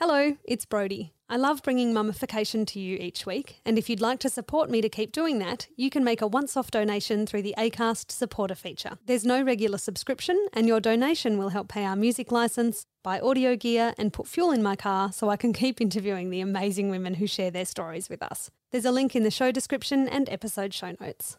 Hello, it's Brody. I love bringing mummification to you each week, and if you'd like to support me to keep doing that, you can make a once off donation through the ACAST supporter feature. There's no regular subscription, and your donation will help pay our music license, buy audio gear, and put fuel in my car so I can keep interviewing the amazing women who share their stories with us. There's a link in the show description and episode show notes.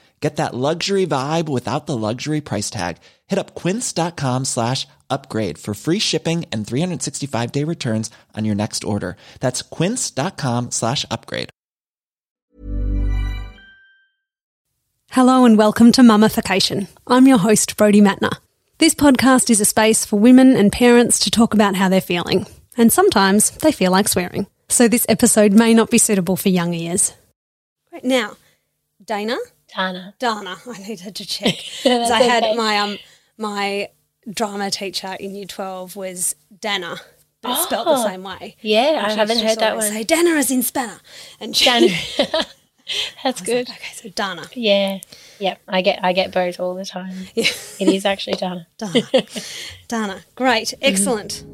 Get that luxury vibe without the luxury price tag. Hit up quince.com slash upgrade for free shipping and 365 day returns on your next order. That's quince.com slash upgrade. Hello and welcome to Mummification. I'm your host, Brody Matner. This podcast is a space for women and parents to talk about how they're feeling. And sometimes they feel like swearing. So this episode may not be suitable for young ears. Right now, Dana? Dana. Dana. I needed to check. 'Cause That's I had okay. my um my drama teacher in year twelve was Dana. But it's spelt the Oh. same way. Yeah, I haven't heard that one. Say Dana is in spanner. And she, Dana. That's good. like, okay, so Dana. Yeah. Yep. I get I get both all the time. Yeah. It is actually Dana. Dana. Dana. Great. Excellent. Oh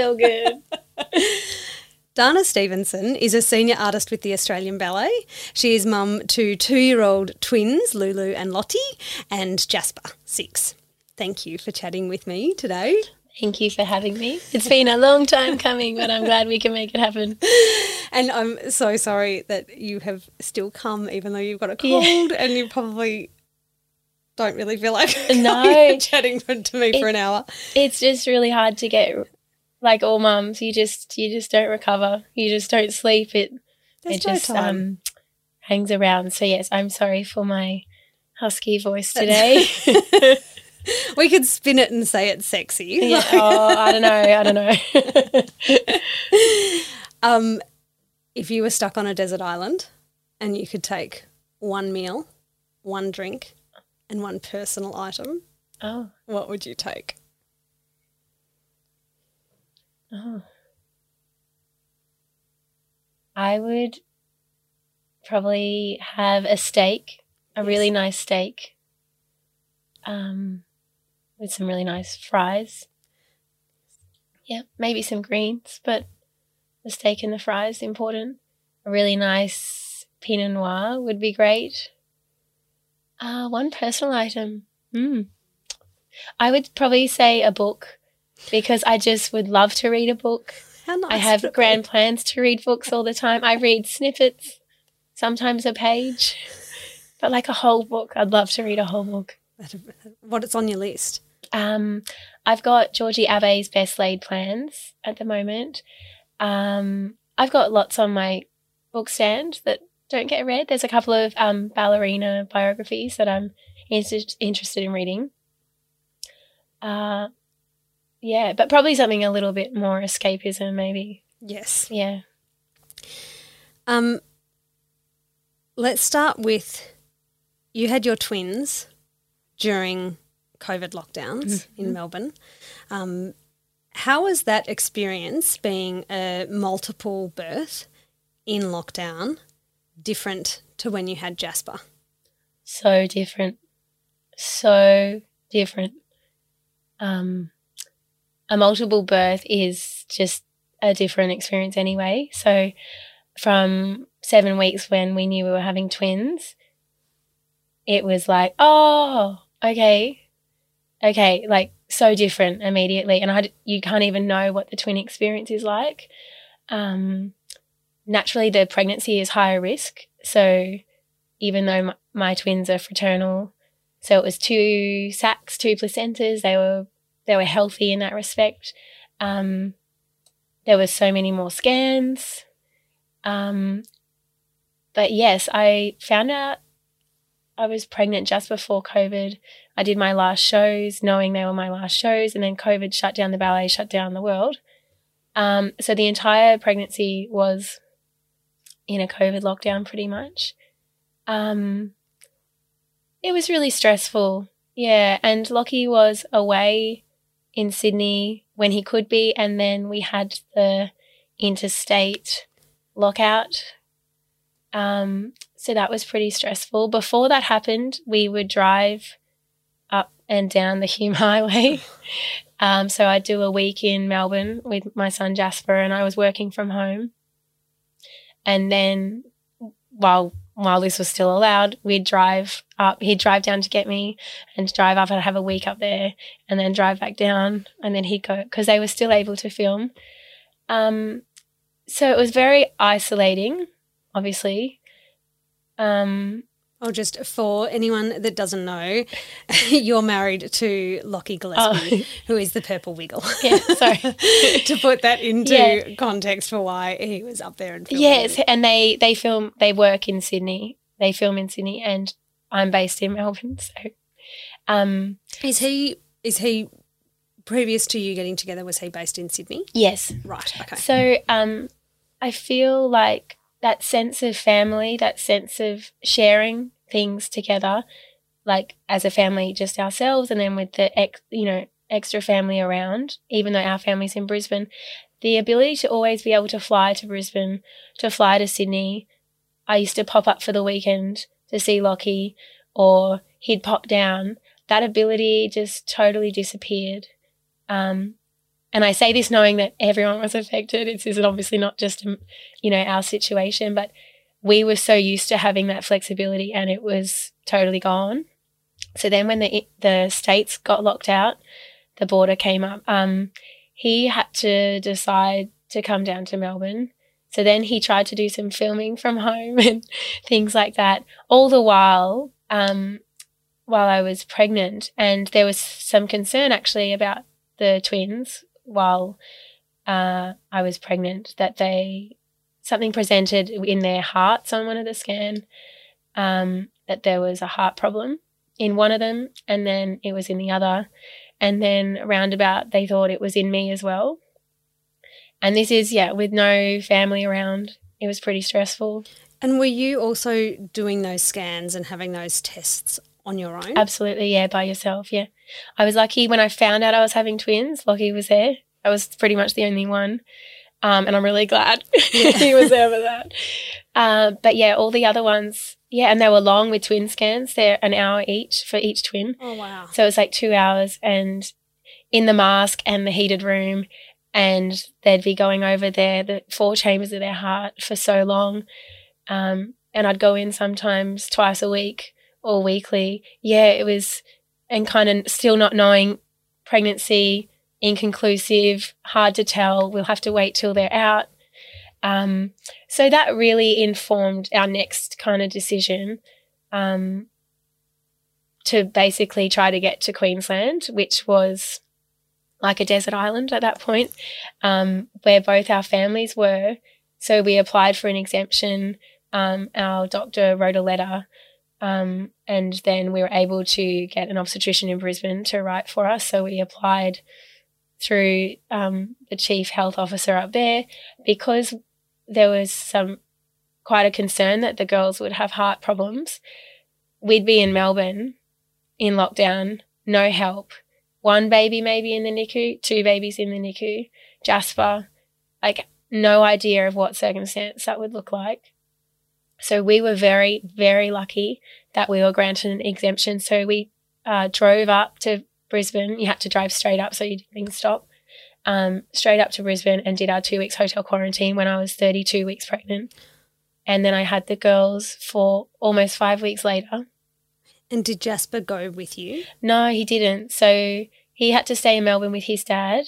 it's all good. Dana Stephensen is a senior artist with the Australian Ballet. She is mum to two year old twins, Lulu and Lottie, and Jasper, six. Thank you for chatting with me today. Thank you for having me. It's been a long time coming, but I'm glad we can make it happen. And I'm so sorry that you have still come, even though you've got a Yeah. cold and you probably don't really feel like No. chatting to me for an hour. It's just really hard to get like all mums, you just you just don't recover. You just don't sleep. It There's it no just time. um hangs around. So yes, I'm sorry for my husky voice today. we could spin it and say it's sexy. yeah. Oh, I don't know. I don't know. Um, if you were stuck on a desert island and you could take one meal, one drink, and one personal item, oh. what would you take? Oh. I would probably have a steak, a really nice steak, um, with some really nice fries. Yeah, maybe some greens, but the steak and the fries important. A really nice Pinot Noir would be great. Uh, one personal item. Mm. I would probably say a book because I just would love to read a book. How nice. I have grand be? plans to read books all the time. I read snippets, sometimes a page, but like a whole book. I'd love to read a whole book. What it's on your list? Um, I've got Georgie Abay's Best Laid Plans at the moment. Um, I've got lots on my book stand that don't get read. There's a couple of um, ballerina biographies that I'm inter- interested in reading. Uh, yeah, but probably something a little bit more escapism, maybe. Yes. Yeah. Um, let's start with you had your twins during COVID lockdowns in Melbourne. Um, how was that experience being a multiple birth in lockdown different to when you had Jasper? so different so different um a multiple birth is just a different experience anyway. So from seven weeks when we knew we were having twins, it was like, oh, okay, okay, like so different immediately, and I you can't even know what the twin experience is like. Um, naturally, the pregnancy is higher risk, so even though my, my twins are fraternal, so it was two sacs, two placentas. They were they were healthy in that respect. Um, there were so many more scans. Um, but yes, I found out I was pregnant just before COVID. I did my last shows, knowing they were my last shows, and then COVID shut down the ballet, shut down the world. Um, so the entire pregnancy was in a COVID lockdown, pretty much. Um, it was really stressful, yeah. And Lachy was away in Sydney when he could be, and then we had the interstate lockout. Um, so that was pretty stressful. Before that happened, we would drive up and down the Hume Highway. Um, so I'd do a week in Melbourne with my son Jasper, and I was working from home. And then while while this was still allowed, we'd drive up. He'd drive down to get me and drive up. I'd have a week up there and then drive back down. And then he'd go because they were still able to film. Um, so it was very isolating, obviously. Um, Oh, just for anyone that doesn't know, you're married to Lachy Gillespie, oh. who is the Purple Wiggle. Yeah, sorry. to put that into yeah. context for why he was up there and filming. Yes, and they they film they work in Sydney. They film in Sydney, and I'm based in Melbourne. So, um, is he is he previous to you getting together? Was he based in Sydney? Yes. Right. Okay. So, um, I feel like that sense of family, that sense of sharing things together, like as a family, just ourselves, and then with the ex, you know, extra family around, even though our family's in Brisbane, the ability to always be able to fly to Brisbane, to fly to Sydney. I used to pop up for the weekend to see Lachy, or he'd pop down. That ability just totally disappeared. Um, and I say this knowing that everyone was affected. It's, it's obviously not just, um, you know, our situation, but we were so used to having that flexibility and it was totally gone. So then when the, the states got locked out, the border came up, um, he had to decide to come down to Melbourne. So then he tried to do some filming from home and things like that. All the while, um, while I was pregnant, and there was some concern actually about the twins while uh, I was pregnant that they something presented in their hearts on one of the scan um, that there was a heart problem in one of them, and then it was in the other, and then roundabout they thought it was in me as well. And this is yeah, with no family around, it was pretty stressful. And were you also doing those scans and having those tests on your own? Absolutely, yeah, by yourself, yeah. I was lucky when I found out I was having twins, Lachy was there. I was pretty much the only one. Um, and I'm really glad yeah. he was there for that. Uh, but yeah, all the other ones, yeah, and they were long with twin scans. They're an hour each for each twin. Oh, wow. So it was like two hours and in the mask and the heated room. And they'd be going over there, the four chambers of their heart for so long. Um, and I'd go in sometimes twice a week or weekly. Yeah, it was, and kind of still not knowing pregnancy, inconclusive, hard to tell. We'll have to wait till they're out. Um, so that really informed our next kind of decision um, to basically try to get to Queensland, which was like a desert island at that point, um, where both our families were. So we applied for an exemption. Um, our doctor wrote a letter um, and then we were able to get an obstetrician in Brisbane to write for us. So we applied through um, the chief health officer up there because there was some quite a concern that the girls would have heart problems. We'd be in Melbourne in lockdown, no help. One baby maybe in the NICU, two babies in the NICU. Jasper, like no idea of what circumstance that would look like. So we were very, very lucky that we were granted an exemption. So we uh, drove up to Brisbane. You had to drive straight up so you didn't stop. um, straight up to Brisbane and did our two weeks hotel quarantine when I was 32 weeks pregnant. And then I had the girls for almost five weeks later. And did Jasper go with you? No, he didn't. So he had to stay in Melbourne with his dad,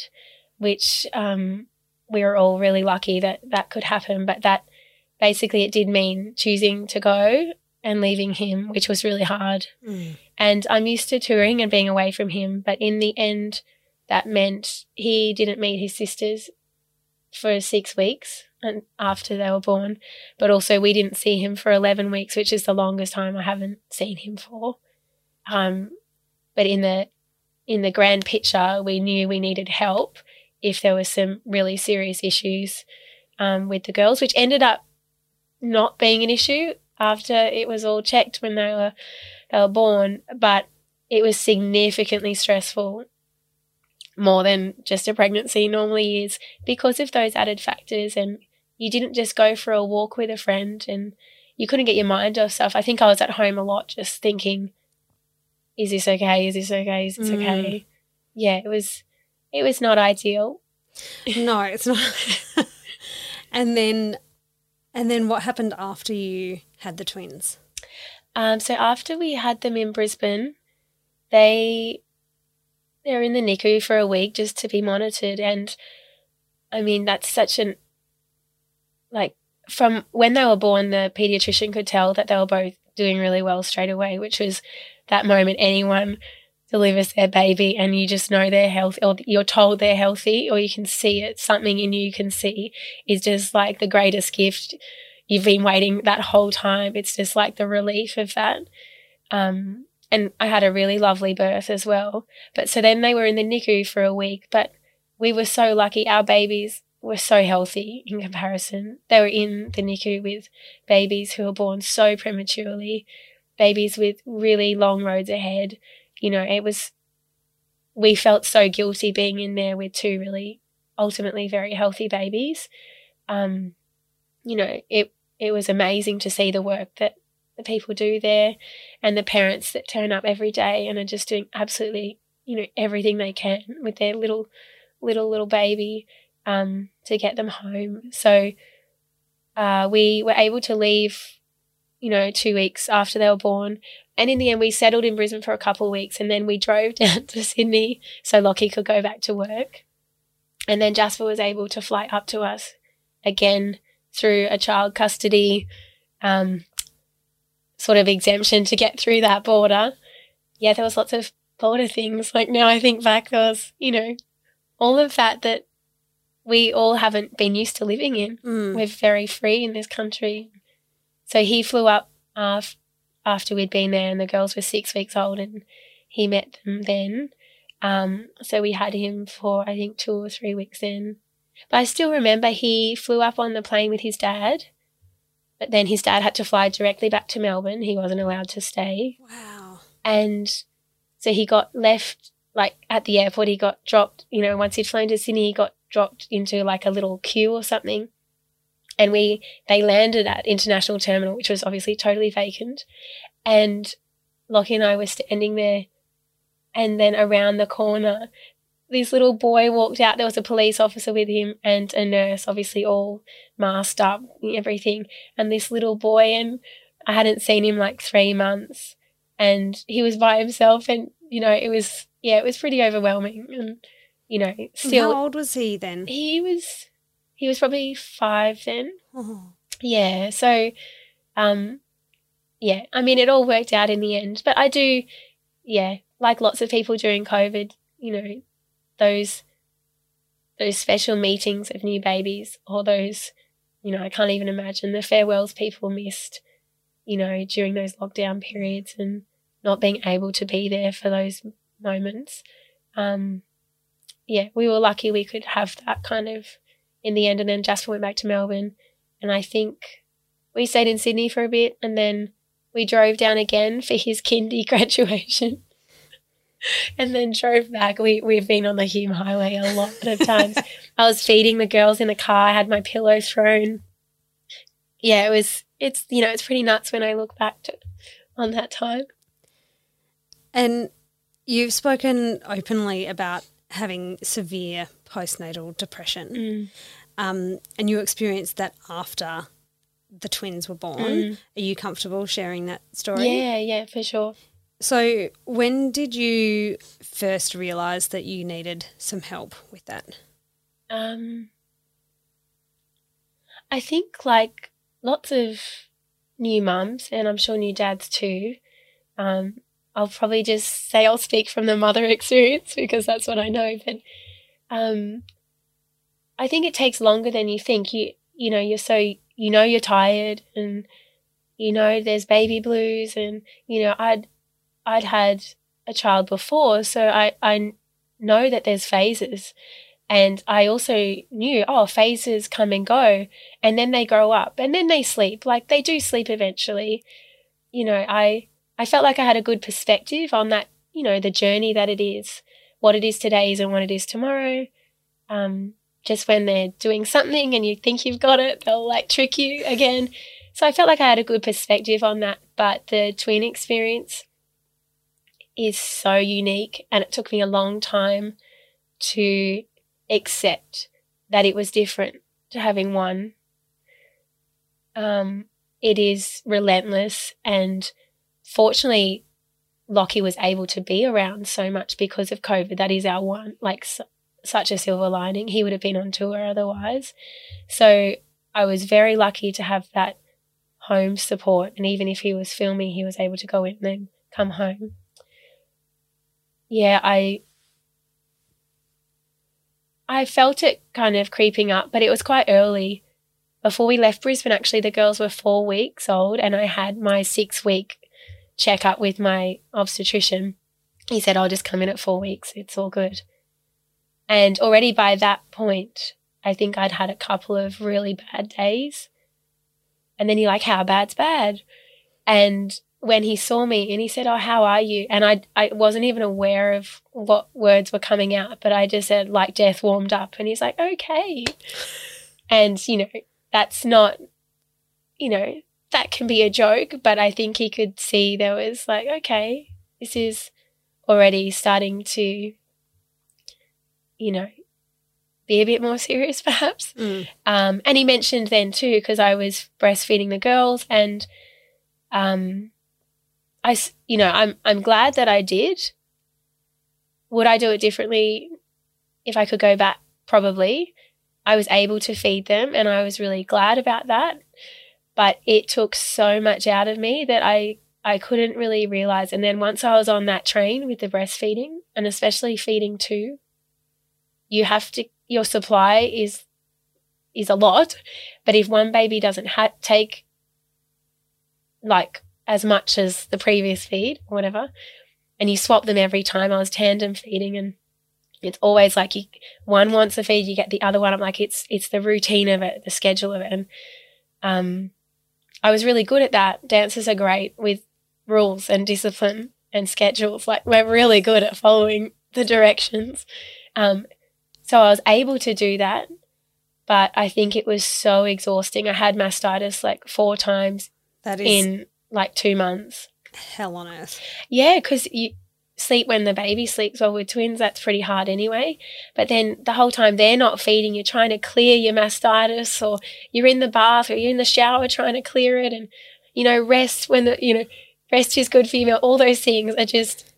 which um, we were all really lucky that that could happen. But that basically it did mean choosing to go and leaving him, which was really hard. Mm. And I'm used to touring and being away from him. But in the end, that meant he didn't meet his sisters for six weeks and after they were born. But also, we didn't see him for 11 weeks, which is the longest time I haven't seen him for. Um, but in the in the grand picture, we knew we needed help if there was some really serious issues um, with the girls, which ended up not being an issue after it was all checked when they were they were born, but it was significantly stressful more than just a pregnancy normally is because of those added factors and you didn't just go for a walk with a friend and you couldn't get your mind off stuff. I think I was at home a lot just thinking, is this okay? Is this okay? Is this Mm. okay? Yeah, it was it was not ideal. No, it's not. and then, and then what happened after you had the twins? Um, so after we had them in Brisbane, they they're in the NICU for a week just to be monitored, and I mean that's such an like from when they were born, the pediatrician could tell that they were both doing really well straight away, which was that moment anyone delivers their baby and you just know they're healthy or you're told they're healthy or you can see it something in you can see is just like the greatest gift you've been waiting that whole time. It's just like the relief of that. Um, and i had a really lovely birth as well. But so then they were in the nicu for a week but we were so lucky. Our babies were so healthy in comparison. They were in the nicu with babies who were born so prematurely babies with really long roads ahead you know, it was, we felt so guilty being in there with two really ultimately very healthy babies. Um, you know, it, it was amazing to see the work that the people do there and the parents that turn up every day and are just doing absolutely, you know, everything they can with their little, little, little baby um, to get them home. So uh, we were able to leave, you know, two weeks after they were born and in the end, we settled in Brisbane for a couple of weeks and then we drove down to Sydney so Lachy could go back to work. And then Jasper was able to fly up to us again through a child custody um, sort of exemption to get through that border. Yeah, there was lots of border things. Like now I think back, there was, you know, all of that that we all haven't been used to living in. Mm. We're very free in this country. So he flew up after we'd been there and the girls were six weeks old and he met them then. Um, so we had him for I think two or three weeks then. But I still remember he flew up on the plane with his dad, but then his dad had to fly directly back to Melbourne. He wasn't allowed to stay. Wow. And so he got left like at the airport, he got dropped, you know, once he'd flown to Sydney, he got dropped into like a little queue or something. And we they landed at International Terminal, which was obviously totally vacant. And Lachy and I were standing there and then around the corner this little boy walked out. There was a police officer with him and a nurse, obviously all masked up everything. And this little boy, and I hadn't seen him like three months, and he was by himself. And you know, it was yeah, it was pretty overwhelming. And you know, still How old was he then? he was he was probably five then. Oh. Yeah. So, um, yeah. I mean, it all worked out in the end. But I do, yeah, like lots of people during COVID, you know, those those special meetings of new babies or those, you know, I can't even imagine the farewells people missed, you know, during those lockdown periods and not being able to be there for those moments. Um, yeah, we were lucky we could have that kind of in the end. And then Jasper went back to Melbourne. And I think we stayed in Sydney for a bit and then we drove down again for his kindy graduation. and then drove back. We, we've been on the Hume Highway a lot of times. I was feeding the girls in the car. I had my pillow thrown. Yeah, it was, it's, you know, it's pretty nuts when I look back to on that time. And you've spoken openly about having severe postnatal depression. Mm. Um, and you experienced that after the twins were born. Are you comfortable sharing that story? Mm. Yeah, yeah, for sure. So, when did you first realize that you needed some help with that? Um, I think like lots of new mums, and I'm sure new dads too. Um, I'll probably just say I'll speak from the mother experience because that's what I know. But um, I think it takes longer than you think. You you know you're so you know you're tired and you know there's baby blues and you know I'd I'd had a child before, so I I know that there's phases. And I also knew, oh, phases come and go, and then they grow up, and then they sleep. Like they do sleep eventually. You know, I I felt like I had a good perspective on that. You know, the journey that it is, what it is today isn't what it is tomorrow. Um, just when they're doing something and you think you've got it, they'll like trick you again. So I felt like I had a good perspective on that. But the twin experience is so unique, and it took me a long time to accept that it was different to having one. Um, it is relentless, and fortunately, Lachy was able to be around so much because of COVID. That is our one, like, su- such a silver lining. He would have been on tour otherwise. So I was very lucky to have that home support, and even if he was filming, he was able to go in and then come home. Yeah, I I felt it kind of creeping up, but it was quite early. Before we left Brisbane, actually, the girls were four weeks old, and I had my six week checkup with my obstetrician. He said, I'll just come in at four weeks. It's all good. And already by that point, I think I'd had a couple of really bad days. And then you're like, how bad's bad? And when he saw me and he said, Oh, how are you? And I, I wasn't even aware of what words were coming out, but I just said, like, death warmed up. And he's like, Okay. And, you know, that's not, you know, that can be a joke, but I think he could see there was like, okay, this is already starting to, you know, be a bit more serious perhaps. Mm. Um, and he mentioned then too, because I was breastfeeding the girls and, um, I, s- you know, I'm, I'm glad that I did. Would I do it differently if I could go back? Probably. I was able to feed them and I was really glad about that. But it took so much out of me that I, I couldn't really realize. And then once I was on that train with the breastfeeding and especially feeding two, you have to, your supply is, is a lot. But if one baby doesn't ha- take like as much as the previous feed or whatever, and you swap them every time, I was tandem feeding and it's always like you one wants a feed, you get the other one. I'm like, it's it's the routine of it, the schedule of it. And um I was really good at that. Dancers are great with rules and discipline and schedules. Like we're really good at following the directions. Um so I was able to do that, but I think it was so exhausting. I had mastitis like four times That is in like two months. hell on earth. Yeah, because you sleep when the baby sleeps. Well, with twins, that's pretty hard anyway. But then the whole time they're not feeding, you're trying to clear your mastitis, or you're in the bath, or you're in the shower trying to clear it, and you know, rest when the you know, rest is good for you. All those things are just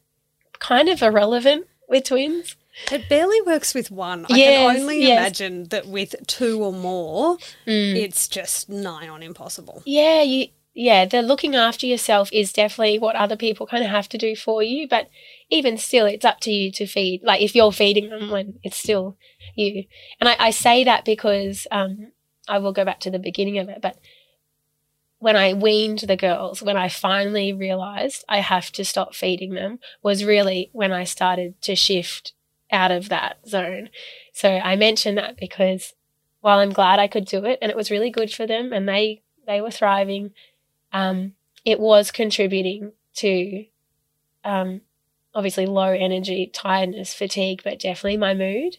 kind of irrelevant with twins. It barely works with one. I Yes, can only yes. imagine that with two or more, Mm. it's just nigh on impossible. Yeah, you yeah, the looking after yourself is definitely what other people kind of have to do for you, but even still it's up to you to feed. Like if you're feeding them when it's still you. And I, I say that because um I will go back to the beginning of it, but when I weaned the girls, when I finally realized I have to stop feeding them, was really when I started to shift out of that zone. So I mention that because while I'm glad I could do it and it was really good for them and they they were thriving, um, it was contributing to um, obviously low energy, tiredness, fatigue, but definitely my mood.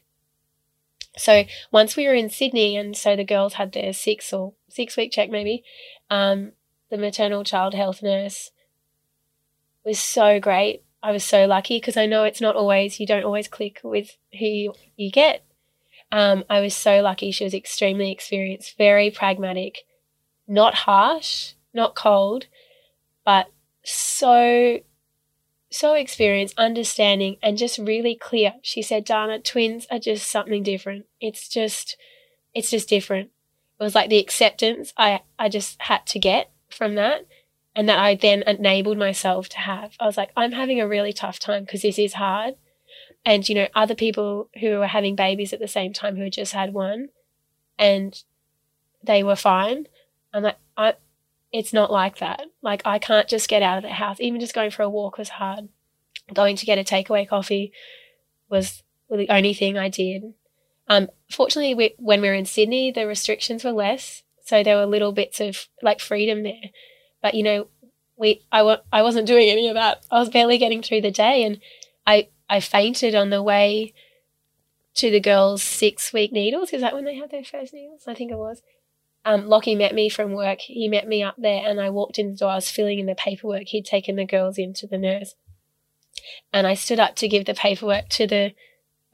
So once we were in Sydney, and so the girls had their six or six week check maybe, um, the maternal child health nurse was so great. I was so lucky because I know it's not always you don't always click with who you, you get. Um, I was so lucky. She was extremely experienced, very pragmatic, not harsh, not cold, but so so experienced, understanding, and just really clear. She said, Dana, twins are just something different. It's just it's just different. It was like the acceptance I, I just had to get from that and that I then enabled myself to have. I was like, I'm having a really tough time because this is hard. And, you know, other people who were having babies at the same time who had just had one and they were fine. I'm like, I, it's not like that. Like, I can't just get out of the house. Even just going for a walk was hard. Going to get a takeaway coffee was the only thing I did. Um, fortunately, we, when we were in Sydney, the restrictions were less. So there were little bits of like freedom there. But, you know, we I I wasn't doing any of that. I was barely getting through the day. And I, I fainted on the way to the girls' six week needles. Is that when they had their first needles? I think it was. Um, Lachy met me from work. He met me up there, and I walked in the door. I was filling in the paperwork. He'd taken the girls into the nurse, and I stood up to give the paperwork to the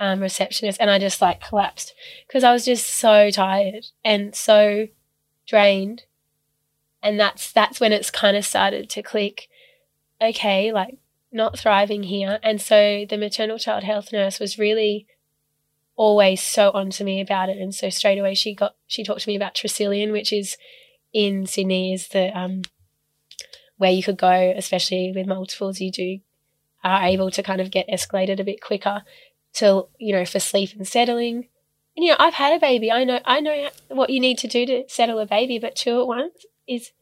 um, receptionist, and I just like collapsed because I was just so tired and so drained, and that's that's when it's kind of started to click. Okay, like not thriving here, and so the maternal child health nurse was really always so on to me about it, and so straight away she got she talked to me about Tresillian, which is in Sydney, is the um, where you could go, especially with multiples, you do are able to kind of get escalated a bit quicker to you know for sleep and settling. And you know, I've had a baby. I know I know what you need to do to settle a baby, but two at once is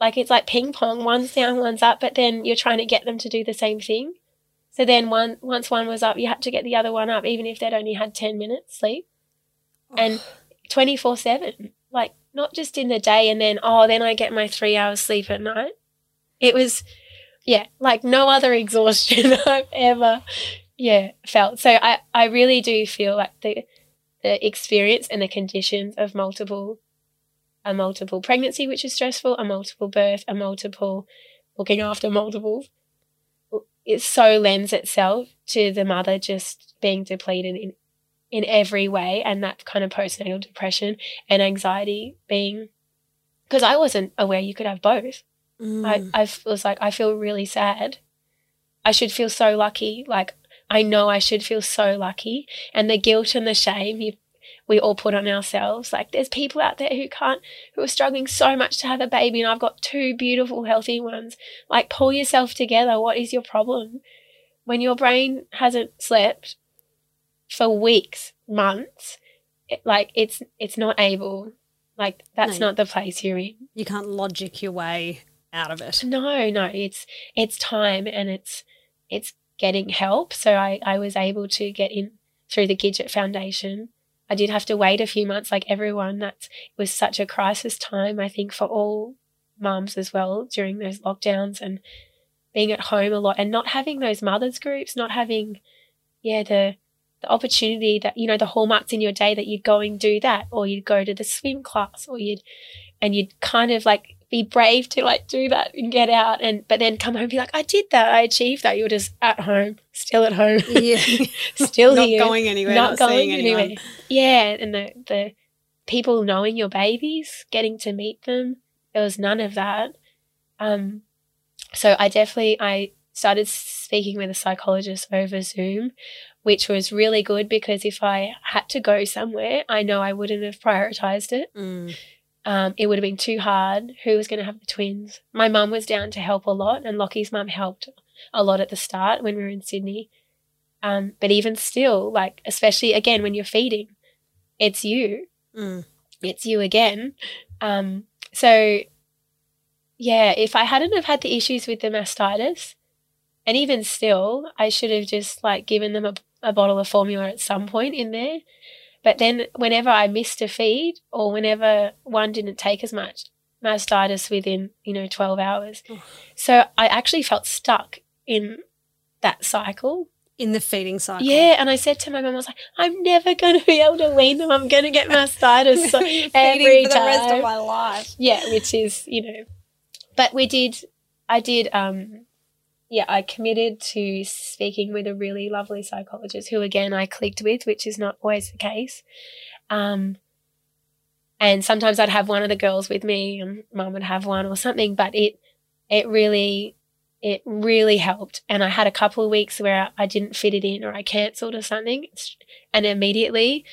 like it's like ping pong. One's down, one's up, but then you're trying to get them to do the same thing. So then one once one was up, you had to get the other one up, even if they'd only had ten minutes sleep. And twenty four seven. Like not just in the day and then oh then I get my three hours sleep at night. It was yeah, like no other exhaustion I've ever yeah felt so i i really do feel like the the experience and the conditions of multiple a multiple pregnancy which is stressful a multiple birth a multiple looking after multiples it so lends itself to the mother just being depleted in in every way and that kind of postnatal depression and anxiety being because I wasn't aware you could have both. Mm. I, I was like, I feel really sad. I should feel so lucky. Like I know I should feel so lucky. And the guilt and the shame you, we all put on ourselves. Like there's people out there who can't, who are struggling so much to have a baby, and I've got two beautiful, healthy ones. Like pull yourself together. What is your problem? When your brain hasn't slept for weeks, months, it, like it's it's not able. Like that's no, not the place you're in. You can't logic your way out of it. No, no, it's it's time and it's it's getting help. So I, I was able to get in through the Gidget Foundation. I did have to wait a few months, like everyone. That was such a crisis time, I think, for all mums as well during those lockdowns and being at home a lot and not having those mothers groups, not having, yeah, the the opportunity that you know the hallmarks in your day that you'd go and do that, or you'd go to the swim class, or you'd and you'd kind of like be brave to like do that and get out and but then come home and be like I did that. I achieved that. You're just at home still at home. Yeah. Still not here. going anywhere not, not going anywhere. anyone. yeah and the the people knowing your babies getting to meet them there was none of that. Um so I definitely I started speaking with a psychologist over Zoom which was really good because if I had to go somewhere I know I wouldn't have prioritized it. Mm um, it would have been too hard. Who was going to have the twins? My mum was down to help a lot, and Lachy's mum helped a lot at the start when we were in Sydney. Um, but even still, like, especially again when you're feeding, it's you. Mm. It's you again. Um, so, yeah, if I hadn't have had the issues with the mastitis, and even still, I should have just like given them a, a bottle of formula at some point in there but then whenever I missed a feed or whenever one didn't take as much, mastitis within, you know, 12 hours. Oh. So I actually felt stuck in that cycle. In the feeding cycle. Yeah. And I said to my mum, I was like, I'm never going to be able to wean them. I'm going to get mastitis so every for time. the rest of my life. Yeah. Which is, you know, but we did, I did, um, yeah, I committed to speaking with a really lovely psychologist who, again, I clicked with, which is not always the case. Um, and sometimes I'd have one of the girls with me, and mum would have one or something. But it, it really, it really helped. And I had a couple of weeks where I didn't fit it in, or I cancelled or something, and immediately,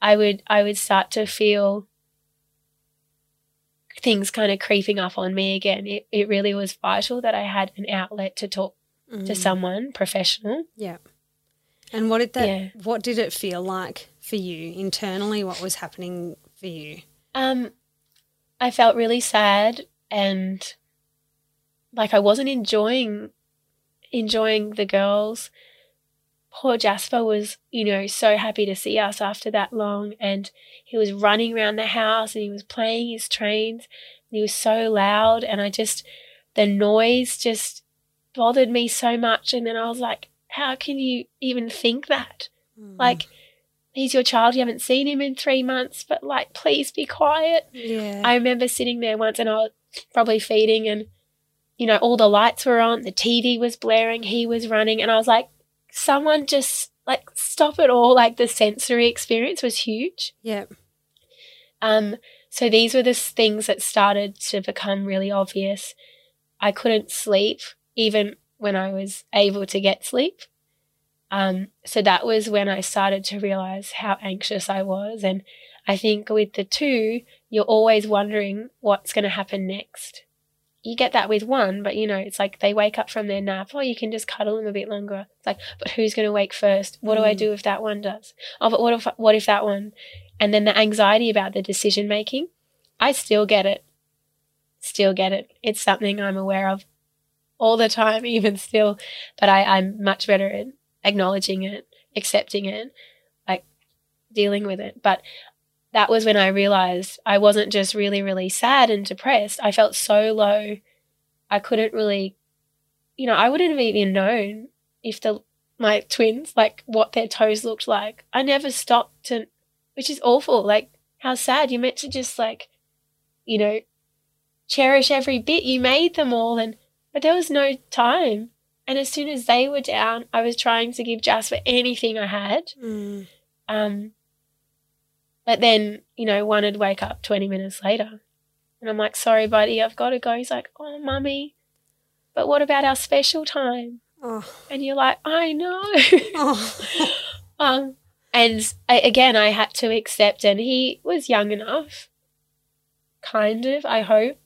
I would, I would start to feel things kind of creeping up on me again. It, it really was vital that I had an outlet to talk mm. to someone professional. Yeah. And what did that yeah. what did it feel like for you internally? What was happening for you? Um I felt really sad and like I wasn't enjoying enjoying the girls. Poor Jasper was, you know, so happy to see us after that long and he was running around the house and he was playing his trains and he was so loud and I just the noise just bothered me so much and then I was like how can you even think that? Mm. Like, he's your child, you haven't seen him in three months, but like, please be quiet. Yeah. I remember sitting there once and I was probably feeding and, you know, all the lights were on, the TV was blaring, he was running, and I was like, someone just like stop it all. Like, the sensory experience was huge. Yeah. Um, so these were the things that started to become really obvious. I couldn't sleep even when I was able to get sleep. Um, so that was when I started to realize how anxious I was. And I think with the two, you're always wondering what's going to happen next. You get that with one, but you know, it's like they wake up from their nap. Oh, you can just cuddle them a bit longer. It's like, but who's going to wake first? What do I mm. do if that one does? Oh, but what if what if that one? And then the anxiety about the decision making. I still get it. Still get it. It's something I'm aware of all the time, even still. But I, I'm much better at acknowledging it, accepting it, like dealing with it. But that was when I realized I wasn't just really, really sad and depressed. I felt so low. I couldn't really, you know, I wouldn't have even known if the my twins, like what their toes looked like. I never stopped to, which is awful. Like, how sad. You're meant to just like, you know, cherish every bit. You made them all and but there was no time. And as soon as they were down, I was trying to give Jasper anything I had. Mm. Um, but then, you know, one would wake up 20 minutes later. And I'm like, sorry, buddy, I've got to go. He's like, oh, mummy, but what about our special time? Oh. And you're like, I know. oh. um, and I, again, I had to accept, and he was young enough, kind of, I hope,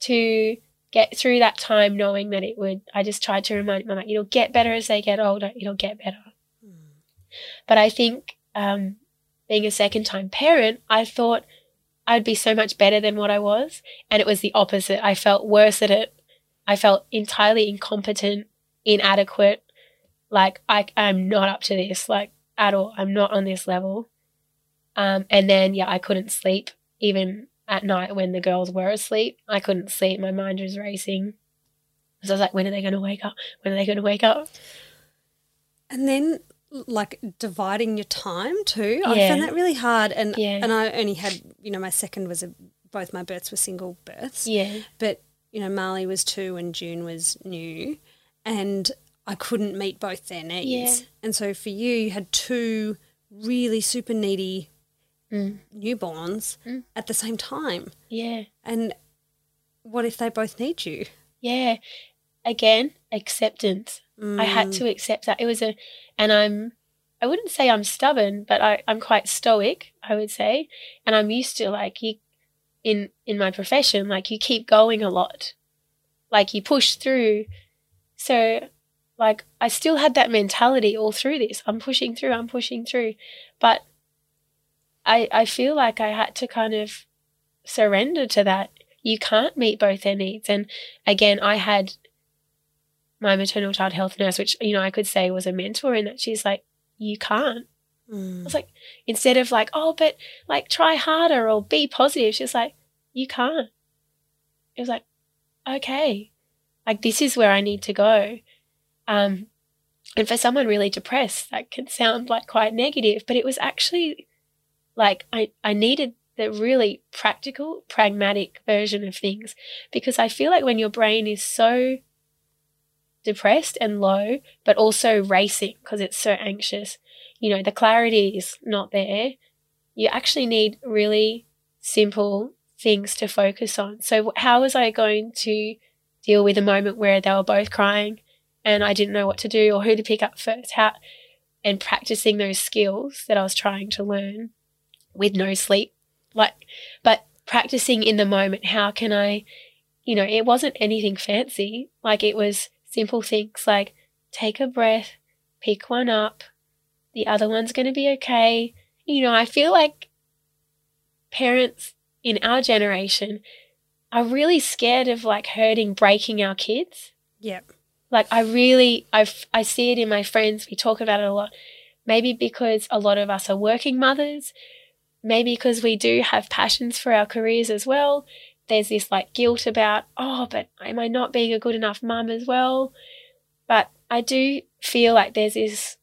to get through that time knowing that it would I just tried to remind my it'll get better as they get older, it'll get better. Mm. But I think um, being a second time parent, I thought I'd be so much better than what I was. And it was the opposite. I felt worse at it. I felt entirely incompetent, inadequate. Like I, I'm not up to this, like at all. I'm not on this level. Um, and then, yeah, I couldn't sleep even at night when the girls were asleep. I couldn't sleep. My mind was racing. So I was like, when are they going to wake up? When are they going to wake up? And then like dividing your time too. Yeah. I found that really hard. And yeah. and I only had, you know, my second was a both my births were single births. Yeah. But, you know, Marley was two and June was new. And I couldn't meet both their needs. Yeah. And so for you, you had two really super needy mm. newborns mm. at the same time. Yeah. And what if they both need you? Yeah. Again, acceptance. Mm. I had mm. to accept that. It was a, and I'm, I wouldn't say I'm stubborn, but I, I'm quite stoic, I would say. And I'm used to like you, in, in my profession, like you keep going a lot. Like you push through. So like I still had that mentality all through this. I'm pushing through, I'm pushing through. But I, I feel like I had to kind of surrender to that. You can't meet both their needs. And again, I had my maternal child health nurse, which, you know, I could say was a mentor in that she's like, you can't. Mm. I was like, instead of like, oh, but like try harder or be positive, she's like, you can't. It was like, okay, like this is where I need to go. Um, and for someone really depressed, that can sound like quite negative, but it was actually like I, I needed the really practical, pragmatic version of things because I feel like when your brain is so depressed and low, but also racing because it's so anxious. You know, the clarity is not there. You actually need really simple things to focus on. So, how was I going to deal with a moment where they were both crying and I didn't know what to do or who to pick up first? How and practicing those skills that I was trying to learn with no sleep. Like, but practicing in the moment, how can I, you know, it wasn't anything fancy. Like, it was simple things like take a breath, pick one up, the other one's going to be okay. You know, I feel like parents in our generation are really scared of like hurting, breaking our kids. Yep. Like I really, I I see it in my friends. We talk about it a lot. Maybe because a lot of us are working mothers. Maybe because we do have passions for our careers as well. There's this like guilt about, oh, but am I not being a good enough mum as well? But I do feel like there's this.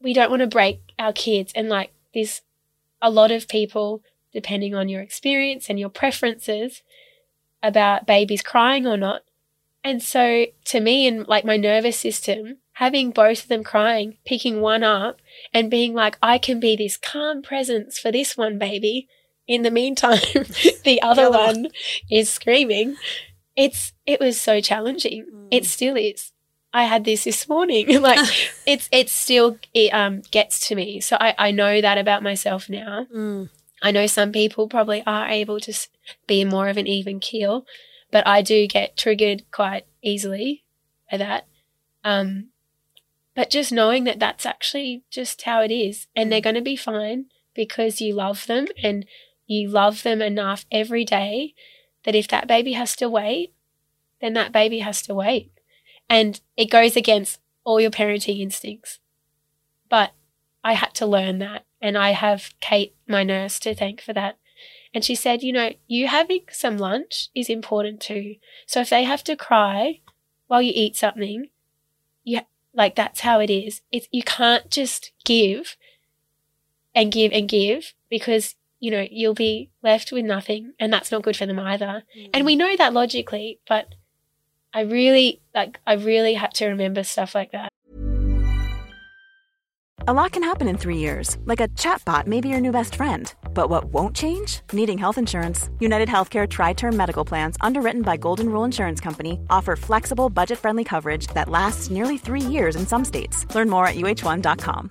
We don't want to break our kids, and like this, a lot of people depending on your experience and your preferences about babies crying or not. And so to me and like my nervous system, having both of them crying, picking one up and being like, I can be this calm presence for this one baby. In the meantime, the other one is screaming. It's it was so challenging. Mm. It still is. I had this this morning. like it's it still it um gets to me. So I I know that about myself now. Mm. I know some people probably are able to be more of an even keel, but I do get triggered quite easily by that. Um, but just knowing that that's actually just how it is, and they're going to be fine because you love them and you love them enough every day that if that baby has to wait, then that baby has to wait. And it goes against all your parenting instincts. But I had to learn that. And I have Kate, my nurse, to thank for that. And she said, you know, you having some lunch is important too. So if they have to cry while you eat something, you like that's how it is. It's you can't just give and give and give because you know you'll be left with nothing, and that's not good for them either. Mm. And we know that logically, but I really like I really had to remember stuff like that. A lot can happen in three years, like a chatbot may be your new best friend. But what won't change? Needing health insurance. United Healthcare Tri Term Medical Plans, underwritten by Golden Rule Insurance Company, offer flexible, budget friendly coverage that lasts nearly three years in some states. Learn more at uh1.com.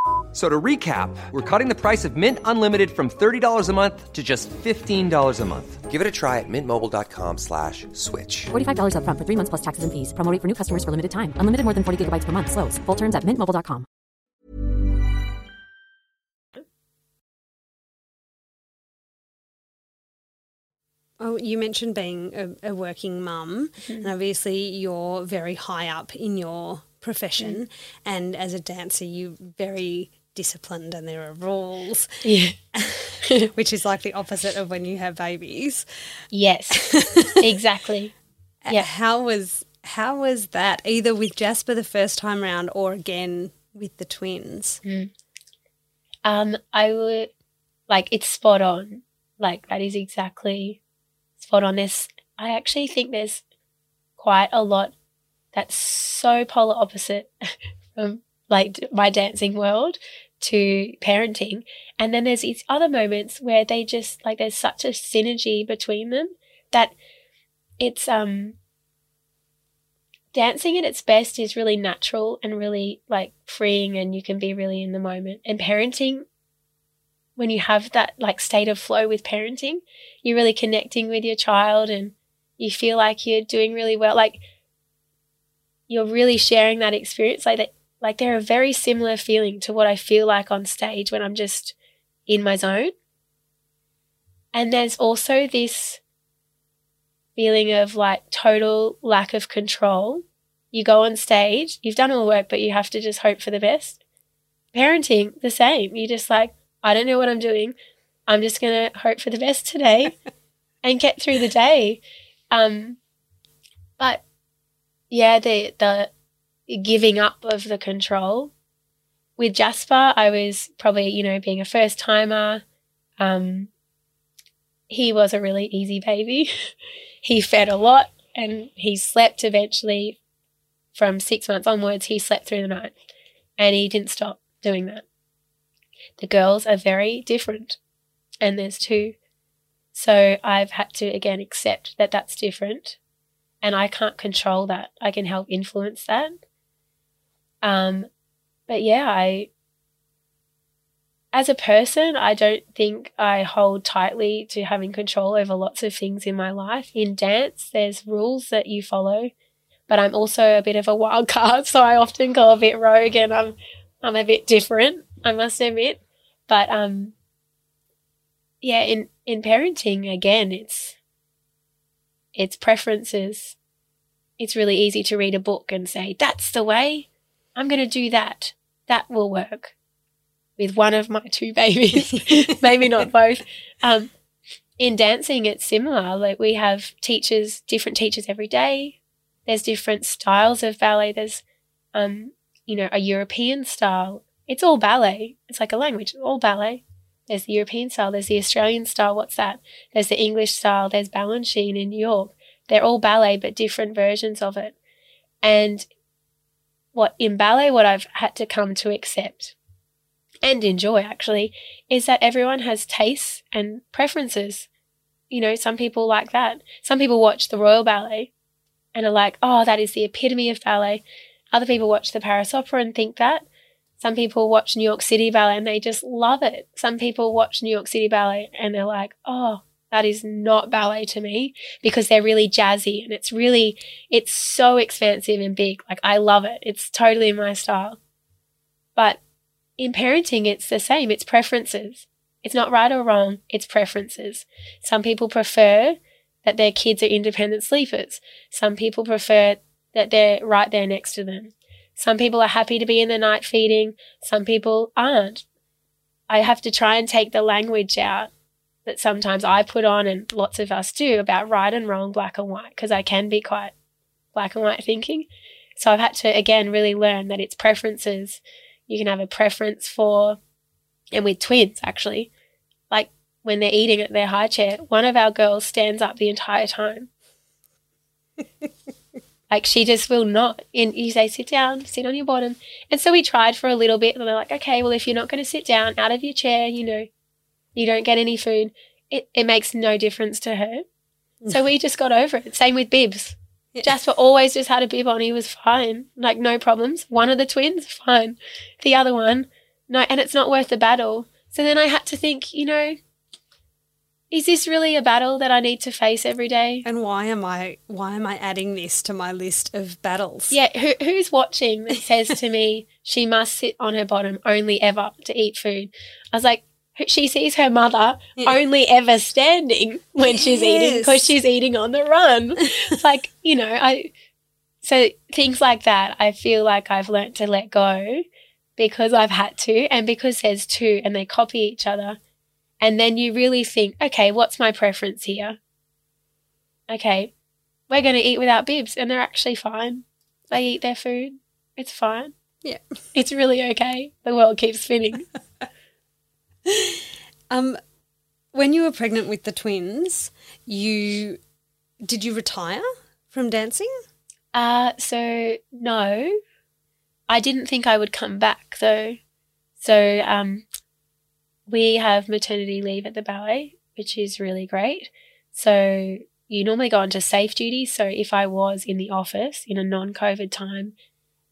So to recap, we're cutting the price of Mint Unlimited from $30 a month to just $15 a month. Give it a try at mintmobile.com slash switch. $45 up front for three months plus taxes and fees. Promo for new customers for limited time. Unlimited more than 40 gigabytes per month. Slows. Full terms at mintmobile.com. Oh, you mentioned being a, a working mum, mm-hmm. and obviously you're very high up in your profession, mm. and as a dancer, you very disciplined and there are rules. Yeah. which is like the opposite of when you have babies. Yes. exactly. Yeah. How was how was that either with Jasper the first time around or again with the twins? Mm. Um I would like it's spot on. Like that is exactly spot on this. I actually think there's quite a lot that's so polar opposite from like my dancing world to parenting. And then there's these other moments where they just like there's such a synergy between them that it's um dancing at its best is really natural and really like freeing and you can be really in the moment. And parenting when you have that like state of flow with parenting, you're really connecting with your child and you feel like you're doing really well. Like you're really sharing that experience like that like they're a very similar feeling to what I feel like on stage when I'm just in my zone. And there's also this feeling of like total lack of control. You go on stage, you've done all the work, but you have to just hope for the best. Parenting, the same. You just like, I don't know what I'm doing. I'm just going to hope for the best today and get through the day. Um, but yeah, the the giving up of the control. With Jasper, I was probably, you know, being a first timer. Um, he was a really easy baby. he fed a lot and he slept eventually from six months onwards. He slept through the night and he didn't stop doing that. The girls are very different, and there's two. So I've had to again accept that that's different, and I can't control that. I can help influence that. Um, but yeah, I, as a person, I don't think I hold tightly to having control over lots of things in my life. In dance, there's rules that you follow, but I'm also a bit of a wild card, so I often go a bit rogue and I'm I'm a bit different, I must admit. But um yeah, in in parenting again, it's it's preferences. It's really easy to read a book and say, "That's the way. I'm going to do that. That will work." With one of my two babies, maybe not both. Um, in dancing, it's similar. Like we have teachers, different teachers every day. There's different styles of ballet. There's, um, you know, a European style. It's all ballet. It's like a language, all ballet. There's the European style. There's the Australian style. What's that? There's the English style. There's Balanchine in New York. They're all ballet, but different versions of it. And what in ballet, what I've had to come to accept and enjoy actually is that everyone has tastes and preferences. You know, some people like that. Some people watch the Royal Ballet and are like, oh, that is the epitome of ballet. Other people watch the Paris Opera and think that. Some people watch New York City Ballet and they just love it. Some people watch New York City Ballet and they're like, oh, that is not ballet to me because they're really jazzy and it's really, it's so expansive and big. Like, I love it. It's totally my style. But in parenting, it's the same. It's preferences. It's not right or wrong. It's preferences. Some people prefer that their kids are independent sleepers. Some people prefer that they're right there next to them. Some people are happy to be in the night feeding. Some people aren't. I have to try and take the language out that sometimes I put on and lots of us do about right and wrong, black and white, because I can be quite black and white thinking. So I've had to, again, really learn that it's preferences. You can have a preference for, and with twins, actually, like when they're eating at their high chair, one of our girls stands up the entire time. like she just will not. And you say, sit down, sit on your bottom. And so we tried for a little bit and they're like, okay, well, if you're not going to sit down out of your chair, you know, you don't get any food, it, it makes no difference to her. So we just got over it. Same with bibs. Yeah. Jasper always just had a bib on. He was fine. Like, no problems. One of the twins, fine. The other one, no. And it's not worth the battle. So then I had to think, you know, is this really a battle that I need to face every day? And why am I why am I adding this to my list of battles? Yeah, who, who's watching that says to me she must sit on her bottom only ever to eat food? I was like, she sees her mother yeah. only ever standing when she's yes. eating because she's eating on the run. like, you know, I so things like that, I feel like I've learnt to let go because I've had to and because there's two and they copy each other and then you really think, okay, what's my preference here? Okay, we're going to eat without bibs, and they're actually fine. They eat their food. It's fine. Yeah. It's really okay. The world keeps spinning. um, when you were pregnant with the twins, you did you retire from dancing? Uh, so no, I didn't think I would come back though. So um, we have maternity leave at the ballet, which is really great. So you normally go into safe duty. So if I was in the office in a non-COVID time,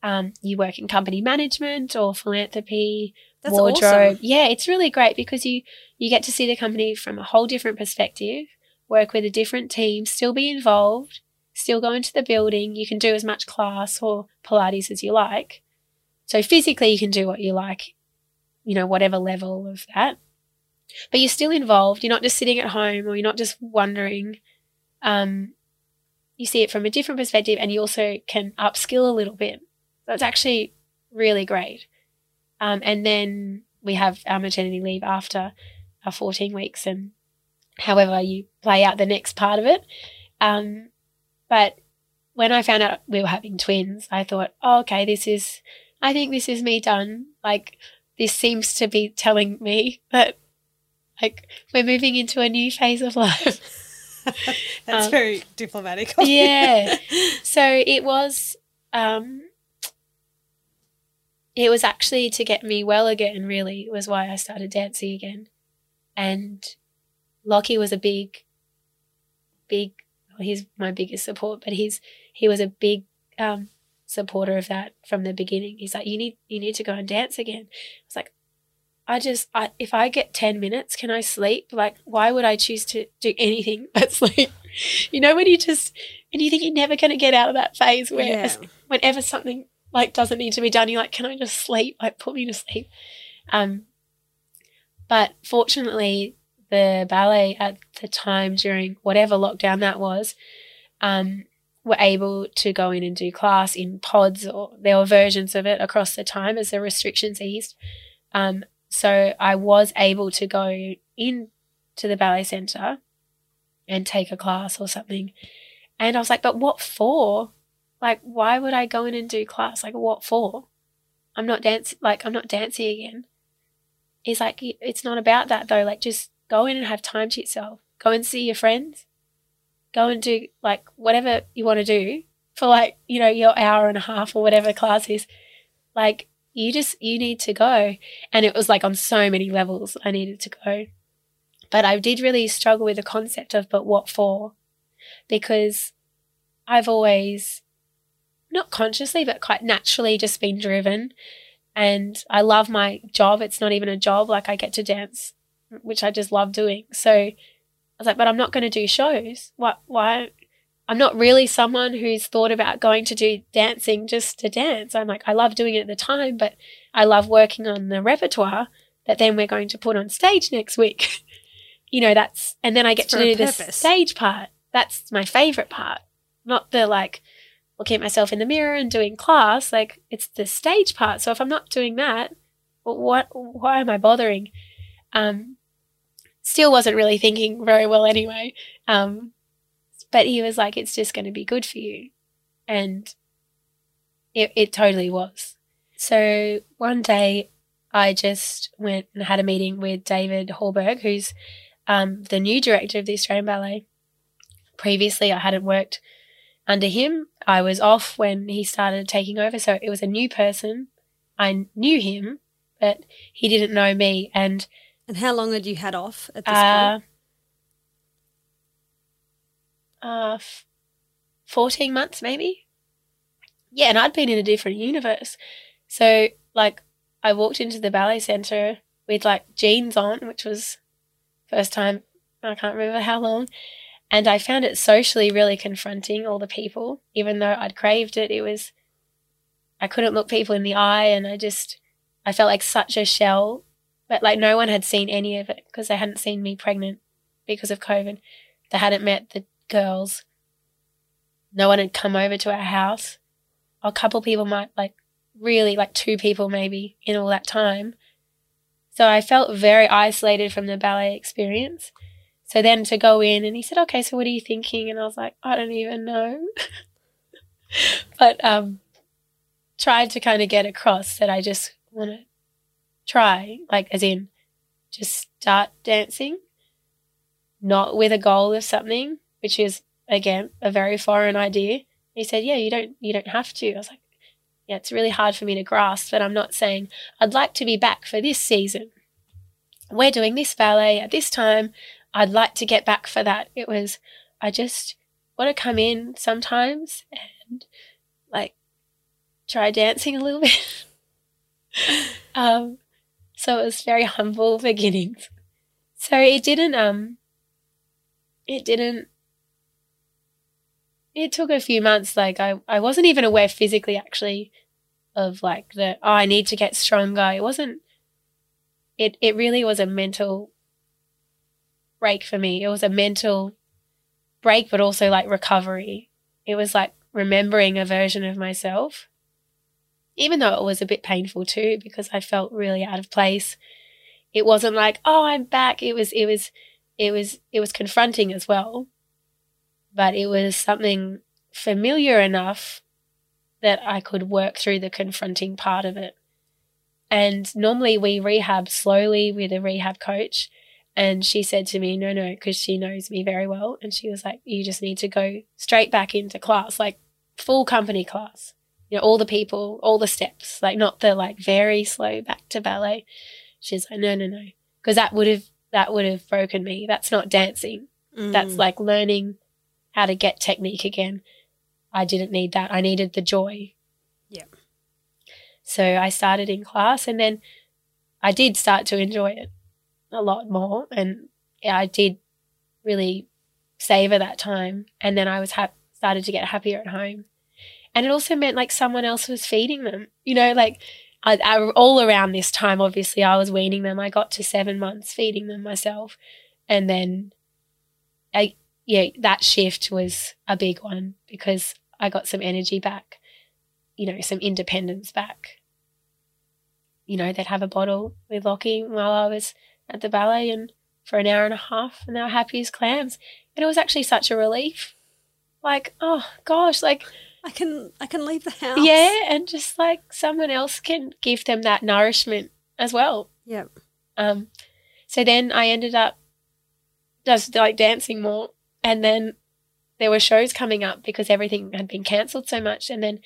um, you work in company management or philanthropy, That's wardrobe. Awesome. Yeah, it's really great because you you get to see the company from a whole different perspective, work with a different team, still be involved, still go into the building. You can do as much class or Pilates as you like. So physically, you can do what you like you know, whatever level of that. But you're still involved. You're not just sitting at home or you're not just wondering. Um, you see it from a different perspective and you also can upskill a little bit. So it's actually really great. Um, and then we have our maternity leave after our 14 weeks and however you play out the next part of it. Um, but when I found out we were having twins, I thought, oh, okay, this is, I think this is me done. Like, this seems to be telling me that, like, we're moving into a new phase of life. That's Um, very diplomatic. yeah. So it was, um, it was actually to get me well again, really, was why I started dancing again. And Lachy was a big, big, well, he's my biggest support, but he's, he was a big, um, supporter of that from the beginning. He's like, you need, you need to go and dance again. I was like, I just, I, if I get 10 minutes, can I sleep? Like, why would I choose to do anything but sleep? You know, when you just, and you think you're never going to get out of that phase where Yeah. whenever something like doesn't need to be done, you're like, can I just sleep? Like, put me to sleep. Um, but fortunately, the ballet at the time during whatever lockdown that was, um, were able to go in and do class in pods, or there were versions of it across the time as the restrictions eased. Um, so I was able to go in to the ballet center and take a class or something. And I was like, but what for? Like, why would I go in and do class? Like, what for? I'm not dance like I'm not dancing again. He's like, it's not about that though. Like, just go in and have time to yourself. Go and see your friends. Go and do like whatever you want to do for like you know your hour and a half or whatever class is. Like, you just you need to go. And it was like on so many levels I needed to go. But I did really struggle with the concept of but what for? Because I've always not consciously but quite naturally just been driven and I love my job. It's not even a job like I get to dance, which I just love doing. So I was like, but I'm not going to do shows. What why I'm not really someone who's thought about going to do dancing just to dance. I'm like, I love doing it at the time, but I love working on the repertoire that then we're going to put on stage next week. you know, that's, and then I get It's to do the stage part. That's my favorite part, not the like looking at myself in the mirror and doing class. Like, it's the stage part. So if I'm not doing that, what, why am I bothering? Um, still wasn't really thinking very well anyway. Um, but he was like, it's just going to be good for you. And it, it totally was. So one day I just went and had a meeting with David Hallberg, who's um, the new director of the Australian Ballet. Previously, I hadn't worked under him. I was off when he started taking over. So it was a new person. I knew him, but he didn't know me. And And how long had you had off at this uh, point? uh, f- 14 months maybe. Yeah, and I'd been in a different universe. So, like, I walked into the ballet center with like jeans on, which was first time, I can't remember how long. And I found it socially really confronting, all the people, even though I'd craved it. It was, I couldn't look people in the eye, and I just, I felt like such a shell. But like, no one had seen any of it because they hadn't seen me pregnant because of COVID. They hadn't met the girls. No one had come over to our house. A couple people might like really like two people maybe in all that time. So I felt very isolated from the ballet experience. So then to go in and he said, Okay, so what are you thinking? And I was like, I don't even know. but um tried to kind of get across that I just want to try, like as in just start dancing not with a goal of something, which is again a very foreign idea. He said, "Yeah, you don't you don't have to." I was like, "Yeah, it's really hard for me to grasp, but I'm not saying I'd like to be back for this season. We're doing this ballet at this time. I'd like to get back for that." It was I just want to come in sometimes and like try dancing a little bit. um so it was very humble beginnings. So it didn't um it didn't it took a few months like I, I wasn't even aware physically actually of like the oh I need to get stronger. It wasn't it it really was a mental break for me. It was a mental break but also like recovery. It was like remembering a version of myself. Even though it was a bit painful too because I felt really out of place. It wasn't like, oh I'm back. It was it was it was it was confronting as well but it was something familiar enough that I could work through the confronting part of it. And normally we rehab slowly with a rehab coach. And she said to me, no, no, because she knows me very well. And she was like, you just need to go straight back into class, like full company class. You know, all the people, all the steps, like not the like very slow back to ballet. She's like, no, no, no. Because that would have, that would have broken me. That's not dancing. That's mm. like learning how to get technique again. I didn't need that. I needed the joy. Yeah. So I started in class and then I did start to enjoy it a lot more. And I did really savor that time. And then I was ha- started to get happier at home. And it also meant like someone else was feeding them, you know, like I, I, all around this time, obviously, I was weaning them. I got to seven months feeding them myself. And then I, yeah, that shift was a big one because I got some energy back, you know, some independence back. You know, they'd have a bottle with Lachy while I was at the ballet and for an hour and a half and they were happy as clams. And it was actually such a relief. Like, oh gosh, like I can I can leave the house. yeah, and just like someone else can give them that nourishment as well. Yeah. Um, so then I ended up just like dancing more, and then there were shows coming up because everything had been cancelled so much, and then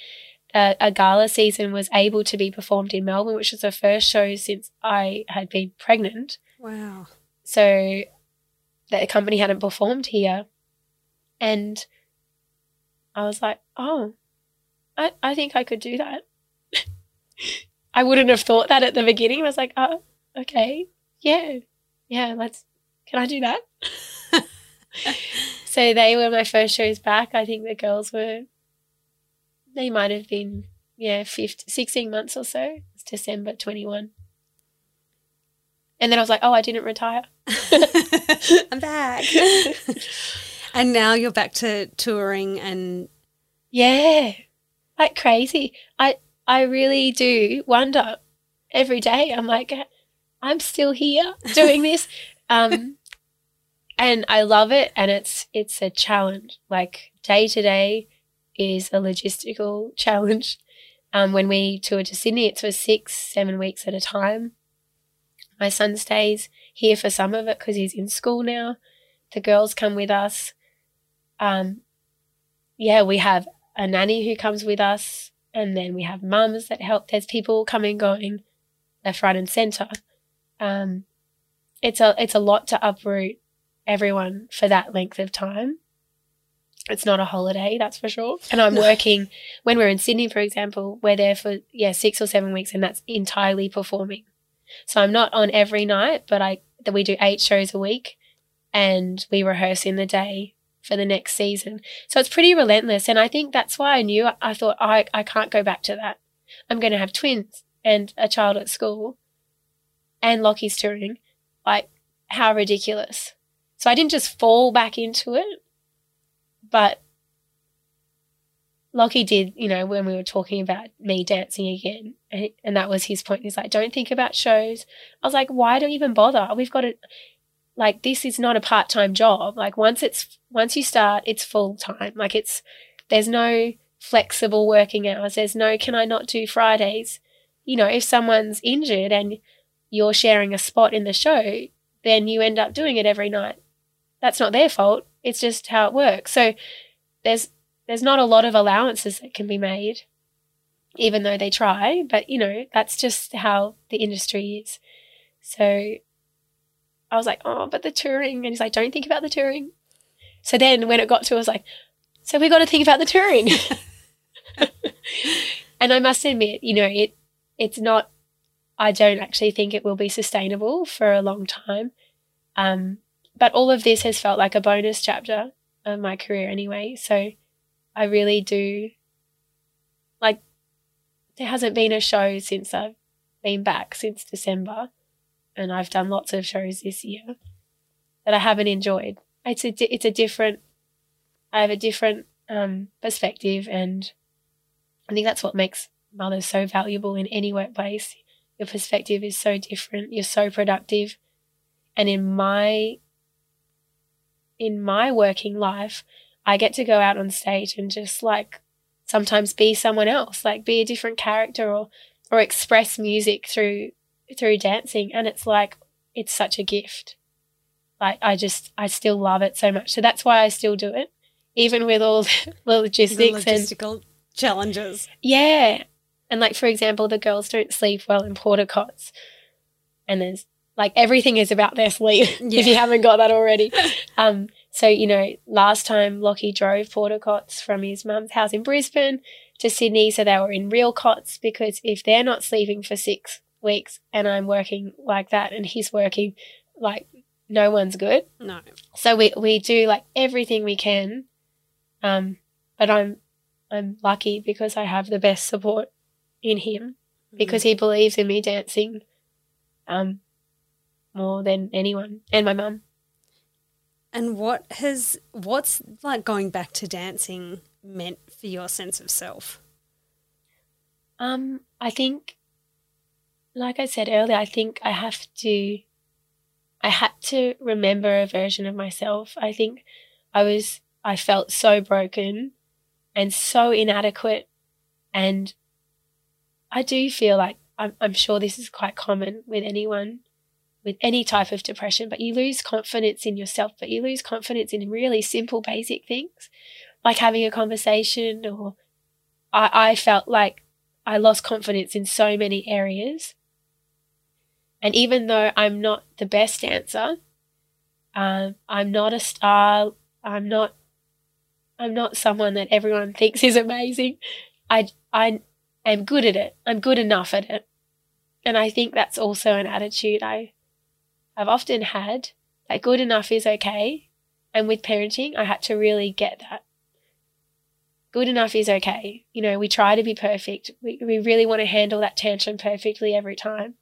a, a gala season was able to be performed in Melbourne, which was the first show since I had been pregnant. Wow. So the company hadn't performed here, and I was like, oh, I, I think I could do that. I wouldn't have thought that at the beginning. I was like, oh, okay, yeah, yeah, let's, can I do that? so they were my first shows back. I think the girls were, they might have been, yeah, 15, 16 months or so. It's December 21. And then I was like, oh, I didn't retire. I'm back. and now you're back to touring and Yeah, like crazy. I I really do wonder every day. I'm like, I'm still here doing this, um, and I love it. And it's it's a challenge. Like day to day is a logistical challenge. Um, when we toured to Sydney, it's for six, seven weeks at a time. My son stays here for some of it because he's in school now. The girls come with us. Um, yeah, we have a nanny who comes with us, and then we have mums that help. There's people coming, going, left, right, and centre. Um, it's a it's a lot to uproot everyone for that length of time. It's not a holiday, that's for sure. And I'm working when we're in Sydney, for example, we're there for yeah six or seven weeks, and that's entirely performing. So I'm not on every night, but I that we do eight shows a week, and we rehearse in the day for the next season. So it's pretty relentless. And I think that's why I knew I thought I, I can't go back to that. I'm going to have twins and a child at school and Lachy's touring. Like, how ridiculous. So I didn't just fall back into it, but Lachy did, you know, when we were talking about me dancing again, and, and that was his point. He's like, don't think about shows. I was like, why do you even bother? We've got to, like this is not a part-time job. Like once it's once you start it's full time like it's there's no flexible working hours. There's no can i not do fridays? You know if someone's injured and you're sharing a spot in the show then you end up doing it every night. That's not their fault. It's just how it works. So there's there's not a lot of allowances that can be made even though they try but you know that's just how the industry is so I was like, oh, but the touring. And he's like, don't think about the touring. So then when it got to, I was like, so we got to think about the touring. and I must admit, you know, it it's not, I don't actually think it will be sustainable for a long time. Um, but all of this has felt like a bonus chapter of my career anyway. So I really do, like, there hasn't been a show since I've been back since December and I've done lots of shows this year that I haven't enjoyed. It's a it's a different. I have a different um, perspective, and I think that's what makes mothers so valuable in any workplace. Your perspective is so different. You're so productive, and in my in my working life, I get to go out on stage and just like sometimes be someone else, like be a different character or or express music through through dancing and it's like it's such a gift. Like I just I still love it so much. So that's why I still do it even with all the logistics the and logistical challenges. yeah. And like for example, the girls don't sleep well in porta cots. And there's like everything is about their sleep if you haven't got that already. um so you know, last time Lachy drove porta cots from his mum's house in Brisbane to Sydney so they were in real cots because if they're not sleeping for 6 weeks and I'm working like that and he's working like no one's good. No. So we we do like everything we can. Um, but I'm I'm lucky because I have the best support in him because he believes in me dancing um more than anyone and my mum. And what has what's like going back to dancing meant for your sense of self? Um, I think, like I said earlier, I think I have to, I had to remember a version of myself. I think I was, I felt so broken and so inadequate. And I do feel like, I'm, I'm sure this is quite common with anyone with any type of depression, but you lose confidence in yourself, but you lose confidence in really simple, basic things like having a conversation or I, I felt like I lost confidence in so many areas. And even though I'm not the best dancer, um, I'm not a star. I'm not. I'm not someone that everyone thinks is amazing. I I am good at it. I'm good enough at it, and I think that's also an attitude I I've often had. That good enough is okay, and with parenting, I had to really get that good enough is okay. You know, we try to be perfect. We, we really want to handle that tantrum perfectly every time.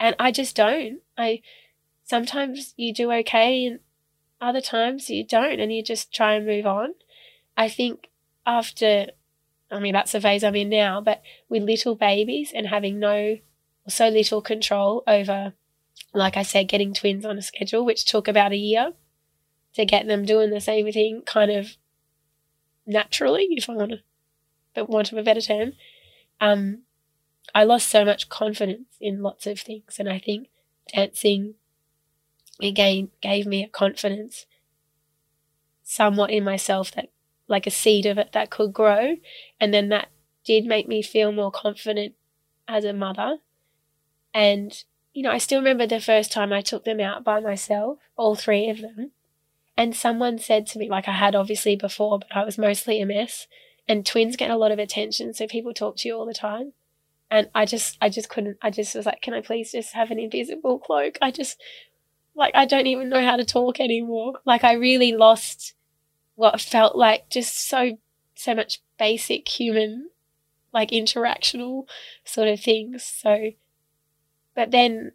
And I just don't. I sometimes you do okay and other times you don't and you just try and move on. I think after I mean that's the phase I'm in now, but with little babies and having no so little control over like I said, getting twins on a schedule, which took about a year to get them doing the same thing kind of naturally, if I want to, but want of a better term, um, I lost so much confidence in lots of things, and I think dancing again gave me a confidence, somewhat in myself that, like a seed of it that could grow, and then that did make me feel more confident as a mother, and you know, I still remember the first time I took them out by myself, all three of them. And someone said to me, like I had obviously before, but I was mostly a mess. And twins get a lot of attention, so people talk to you all the time. And I just, I just couldn't. I just was like, can I please just have an invisible cloak? I just, like, I don't even know how to talk anymore. Like, I really lost what felt like just so, so much basic human, like interactional sort of things. So, but then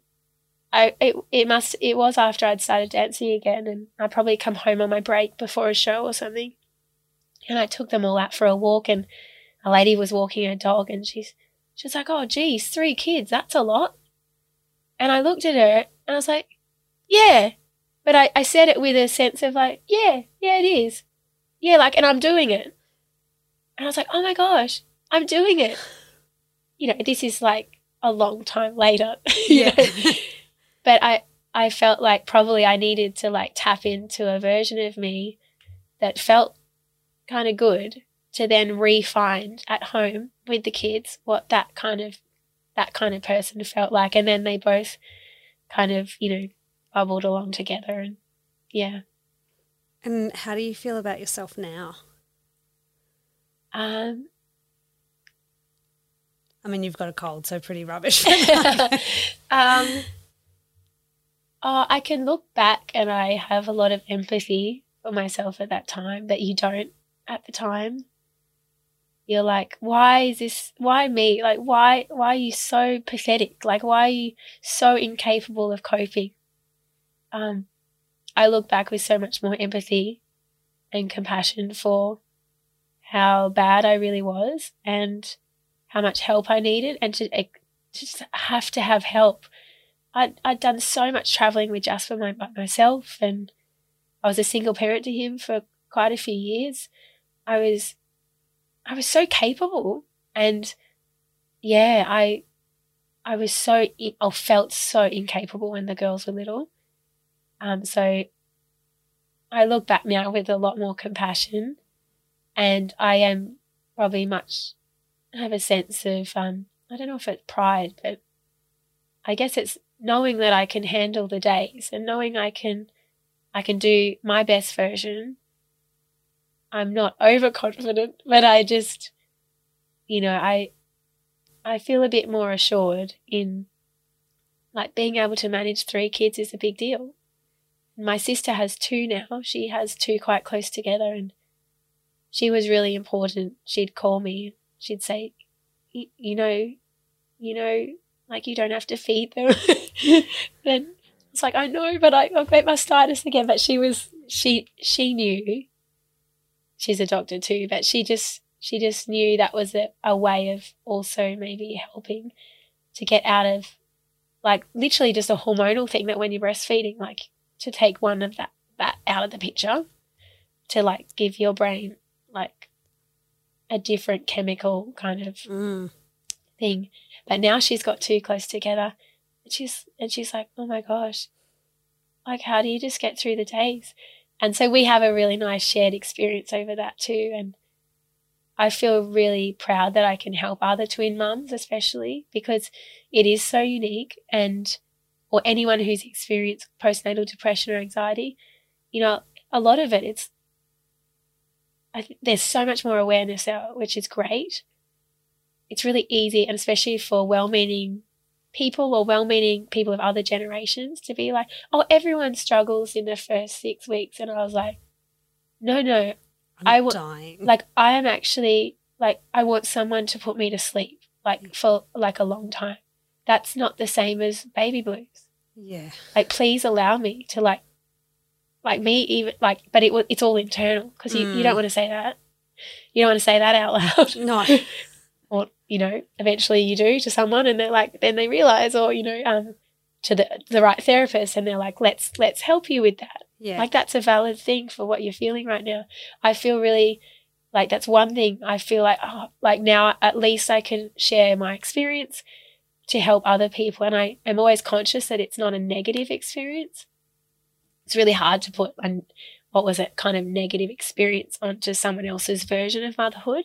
I it, it must it was after I'd started dancing again and I'd probably come home on my break before a show or something. And I took them all out for a walk and a lady was walking her dog and she's she was like, Oh geez, three kids, that's a lot. And I looked at her and I was like, Yeah. But I, I said it with a sense of like, Yeah, yeah it is. Yeah, like and I'm doing it. And I was like, Oh my gosh, I'm doing it. You know, this is like a long time later. Yeah. but I I felt like probably I needed to like tap into a version of me that felt kind of good to then re-find at home with the kids what that kind of that kind of person felt like and then they both kind of you know bubbled along together and yeah And how do you feel about yourself now? um I mean, you've got a cold, so pretty rubbish. um, oh, I can look back and I have a lot of empathy for myself at that time that you don't at the time. You're like, why is this? Why me? Like, why? Why are you so pathetic? Like, why are you so incapable of coping? Um, I look back with so much more empathy and compassion for how bad I really was and how much help I needed, and to eh, just have to have help. I'd, I'd done so much traveling with Jasper my, by myself, and I was a single parent to him for quite a few years, I was, I was so capable. And yeah, I, I was so, I felt so incapable when the girls were little. Um, so I look back now with a lot more compassion and I am probably much, have a sense of, um, I don't know if it's pride, but I guess it's knowing that I can handle the days and knowing I can I can do my best version. I'm not overconfident, but I just you know, I I feel a bit more assured in like being able to manage three kids is a big deal. My sister has two now. She has two quite close together and she was really important. She'd call me. She'd say, you know, you know, like you don't have to feed them. then it's like I know, but I, I've got mastitis again. But she was she she knew. She's a doctor too, but she just she just knew that was a, a way of also maybe helping to get out of like literally just a hormonal thing that when you're breastfeeding, like to take one of that that out of the picture to like give your brain like a different chemical kind of Mm. thing. But now she's got two close together. And she's and she's like, Oh my gosh. Like how do you just get through the days? And so we have a really nice shared experience over that too. And I feel really proud that I can help other twin mums, especially because it is so unique and or anyone who's experienced postnatal depression or anxiety, you know, a lot of it it's I there's so much more awareness out, which is great it's really easy, and especially for well meaning people or well meaning people of other generations to be like, oh, everyone struggles in the first six weeks. And I was like, no, no. I'm I wa- dying. Like, I am actually, like, I want someone to put me to sleep, like, mm. for like a long time. That's not the same as baby blues. yeah. Like, please allow me to, like, like me, even, like, but it it's all internal because you, you don't want to say that. You don't want to say that out loud. No. or you know eventually you do to someone and they're like then they realize or you know um to the the right therapist and they're like let's let's help you with that Yeah. like that's a valid thing for what you're feeling right now i feel really like that's one thing i feel like oh, like now at least i can share my experience to help other people and i am always conscious that it's not a negative experience it's really hard to put an what was it kind of negative experience onto someone else's version of motherhood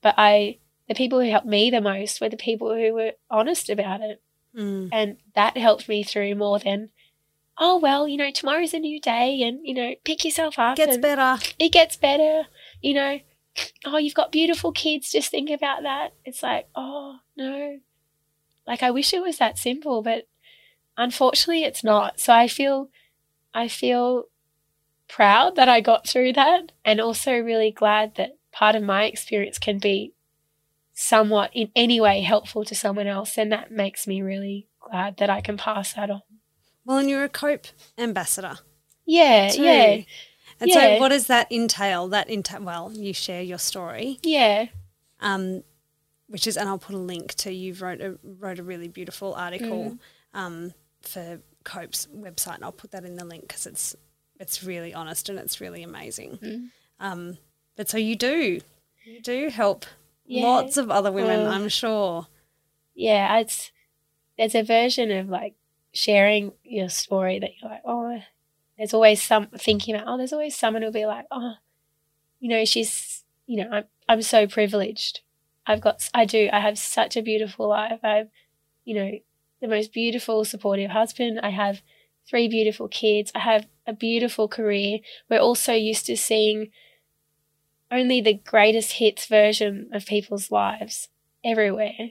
but i the people who helped me the most were the people who were honest about it. Mm. And that helped me through more than, oh, well, you know, tomorrow's a new day and, you know, pick yourself up. It gets better. It gets better. You know, oh, you've got beautiful kids. Just think about that. It's like, oh, no. Like, I wish it was that simple, but unfortunately it's not. So I feel, I feel proud that I got through that and also really glad that part of my experience can be somewhat in any way helpful to someone else and that makes me really glad that I can pass that on. Well, and you're a Cope ambassador. Yeah, too. yeah. And Yeah. so, what does that entail? That entail. Well, you share your story, Yeah. um, which is, and I'll put a link to. You wrote a wrote a really beautiful article um, for Cope's website, and I'll put that in the link because it's it's really honest and it's really amazing. Um, but so you do, you do help Yeah. lots of other women, Well, I'm sure. Yeah, it's there's a version of like sharing your story that you're like, oh, there's always some thinking about, oh, there's always someone who'll be like, oh, you know, she's, you know, I'm I'm so privileged. I've got, I do, I have such a beautiful life. I have, you know, the most beautiful, supportive husband. I have three beautiful kids. I have a beautiful career. We're also used to seeing only the greatest hits version of people's lives everywhere.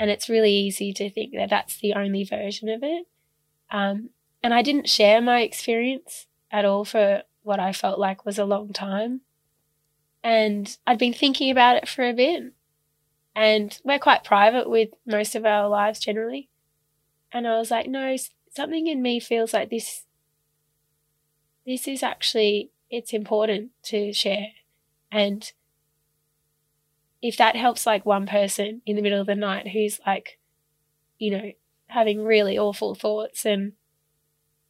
And it's really easy to think that that's the only version of it. Um, and I didn't share my experience at all for what I felt like was a long time. And I'd been thinking about it for a bit. And we're quite private with most of our lives generally. And I was like, no, something in me feels like this this is actually it's important to share. And if that helps like one person in the middle of the night who's like, you know, having really awful thoughts and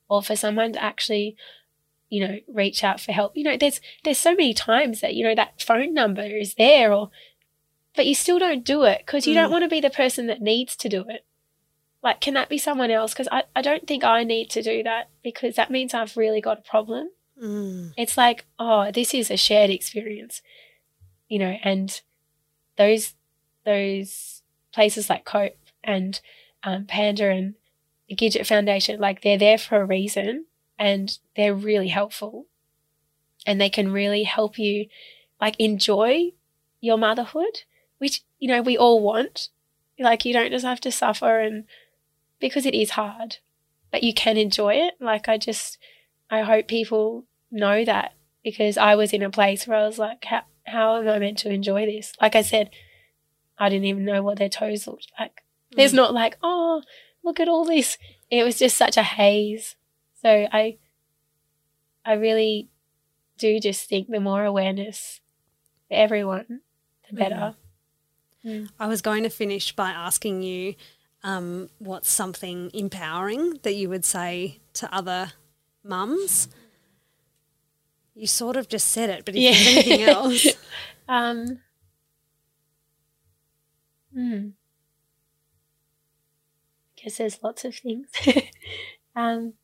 or for someone to actually, you know, reach out for help. You know, there's there's so many times that, you know, that phone number is there or but you still don't do it because you don't Mm. want to be the person that needs to do it. Like, can that be someone else? Because I, I don't think I need to do that because that means I've really got a problem. Mm. It's like, oh, this is a shared experience, you know, and those those places like Cope and um, Panda and the Gidget Foundation, like they're there for a reason and they're really helpful, and they can really help you, like enjoy your motherhood, which you know we all want. Like you don't just have to suffer and because it is hard, but you can enjoy it. Like I just, I hope people know that because I was in a place where I was like, how, how am I meant to enjoy this? Like I said, I didn't even know what their toes looked like. Hmm. There's not like, oh, look at all this. It was just such a haze. So I, I really do just think the more awareness for everyone, the better. I was going to finish by asking you um, what's something empowering that you would say to other mums. You sort of just said it, but if there's anything else, Um, hmm. Guess there's lots of things. um,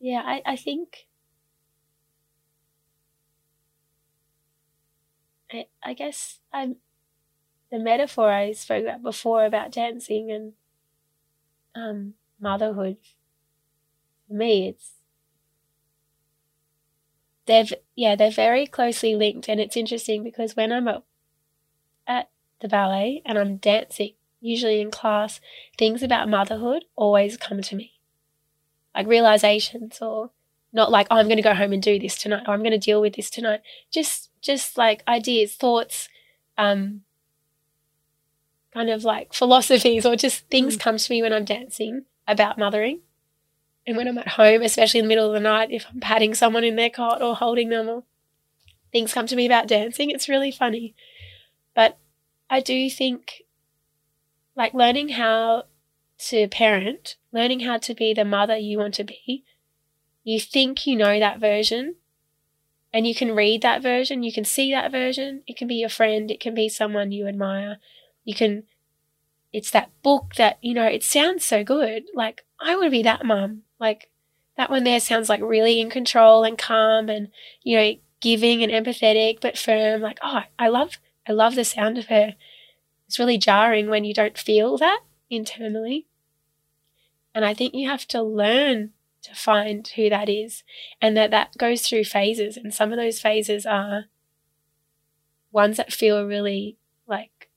yeah, I, I think. I, I guess I'm the metaphor I spoke about before about dancing and um, motherhood for me it's they're yeah they're very closely linked and it's interesting because when i'm at, at the ballet and i'm dancing usually in class things about motherhood always come to me. Like realizations or not like oh, i'm going to go home and do this tonight or i'm going to deal with this tonight. Just just like ideas thoughts um kind of like philosophies or just things come to me when i'm dancing about mothering. And when I'm at home, especially in the middle of the night, if I'm patting someone in their cot or holding them or things come to me about dancing, it's really funny. But I do think like learning how to parent, learning how to be the mother you want to be, you think you know that version and you can read that version, you can see that version. It can be your friend, it can be someone you admire. You can it's that book that, you know, it sounds so good. Like, I to be that mum. Like, that one there sounds like really in control and calm and, you know, giving and empathetic but firm. Like, oh, I love, I love the sound of her. It's really jarring when you don't feel that internally. And I think you have to learn to find who that is and that that goes through phases. And some of those phases are ones that feel really like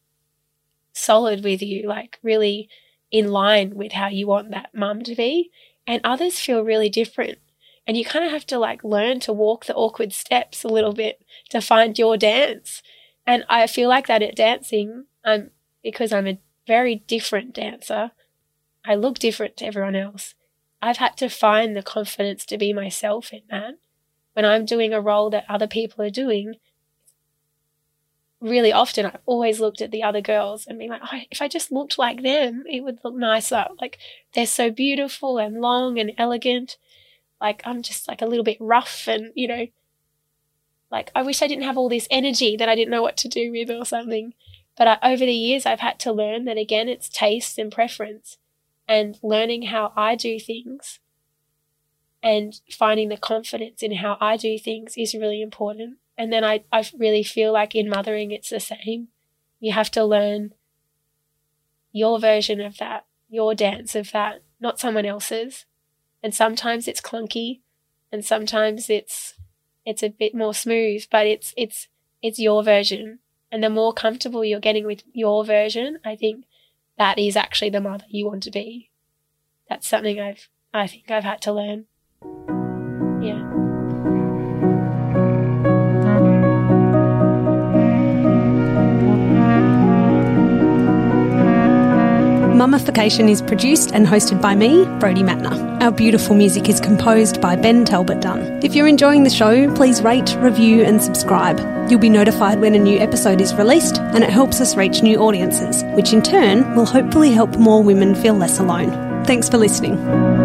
solid with you, like really in line with how you want that mum to be. And others feel really different. And you kind of have to like learn to walk the awkward steps a little bit to find your dance. And I feel like that at dancing, um, because I'm a very different dancer. I look different to everyone else. I've had to find the confidence to be myself in that. When I'm doing a role that other people are doing, really often I've always looked at the other girls and been like, oh, if I just looked like them, it would look nicer. Like they're so beautiful and long and elegant. Like I'm just like a little bit rough and, you know, like I wish I didn't have all this energy that I didn't know what to do with or something. But I, over the years, I've had to learn that again, it's taste and preference and learning how I do things and finding the confidence in how I do things is really important. And then I, I really feel like in mothering, it's the same. You have to learn your version of that, your dance of that, not someone else's. And sometimes it's clunky and sometimes it's it's a bit more smooth, but it's it's it's your version. And the more comfortable you're getting with your version, I think that is actually the mother you want to be. That's something I've I think I've had to learn. Mummification is produced and hosted by me, Brody Matner. Our beautiful music is composed by Ben Talbot Dunn. If you're enjoying the show, please rate, review, and subscribe. You'll be notified when a new episode is released, and it helps us reach new audiences, which in turn will hopefully help more women feel less alone. Thanks for listening.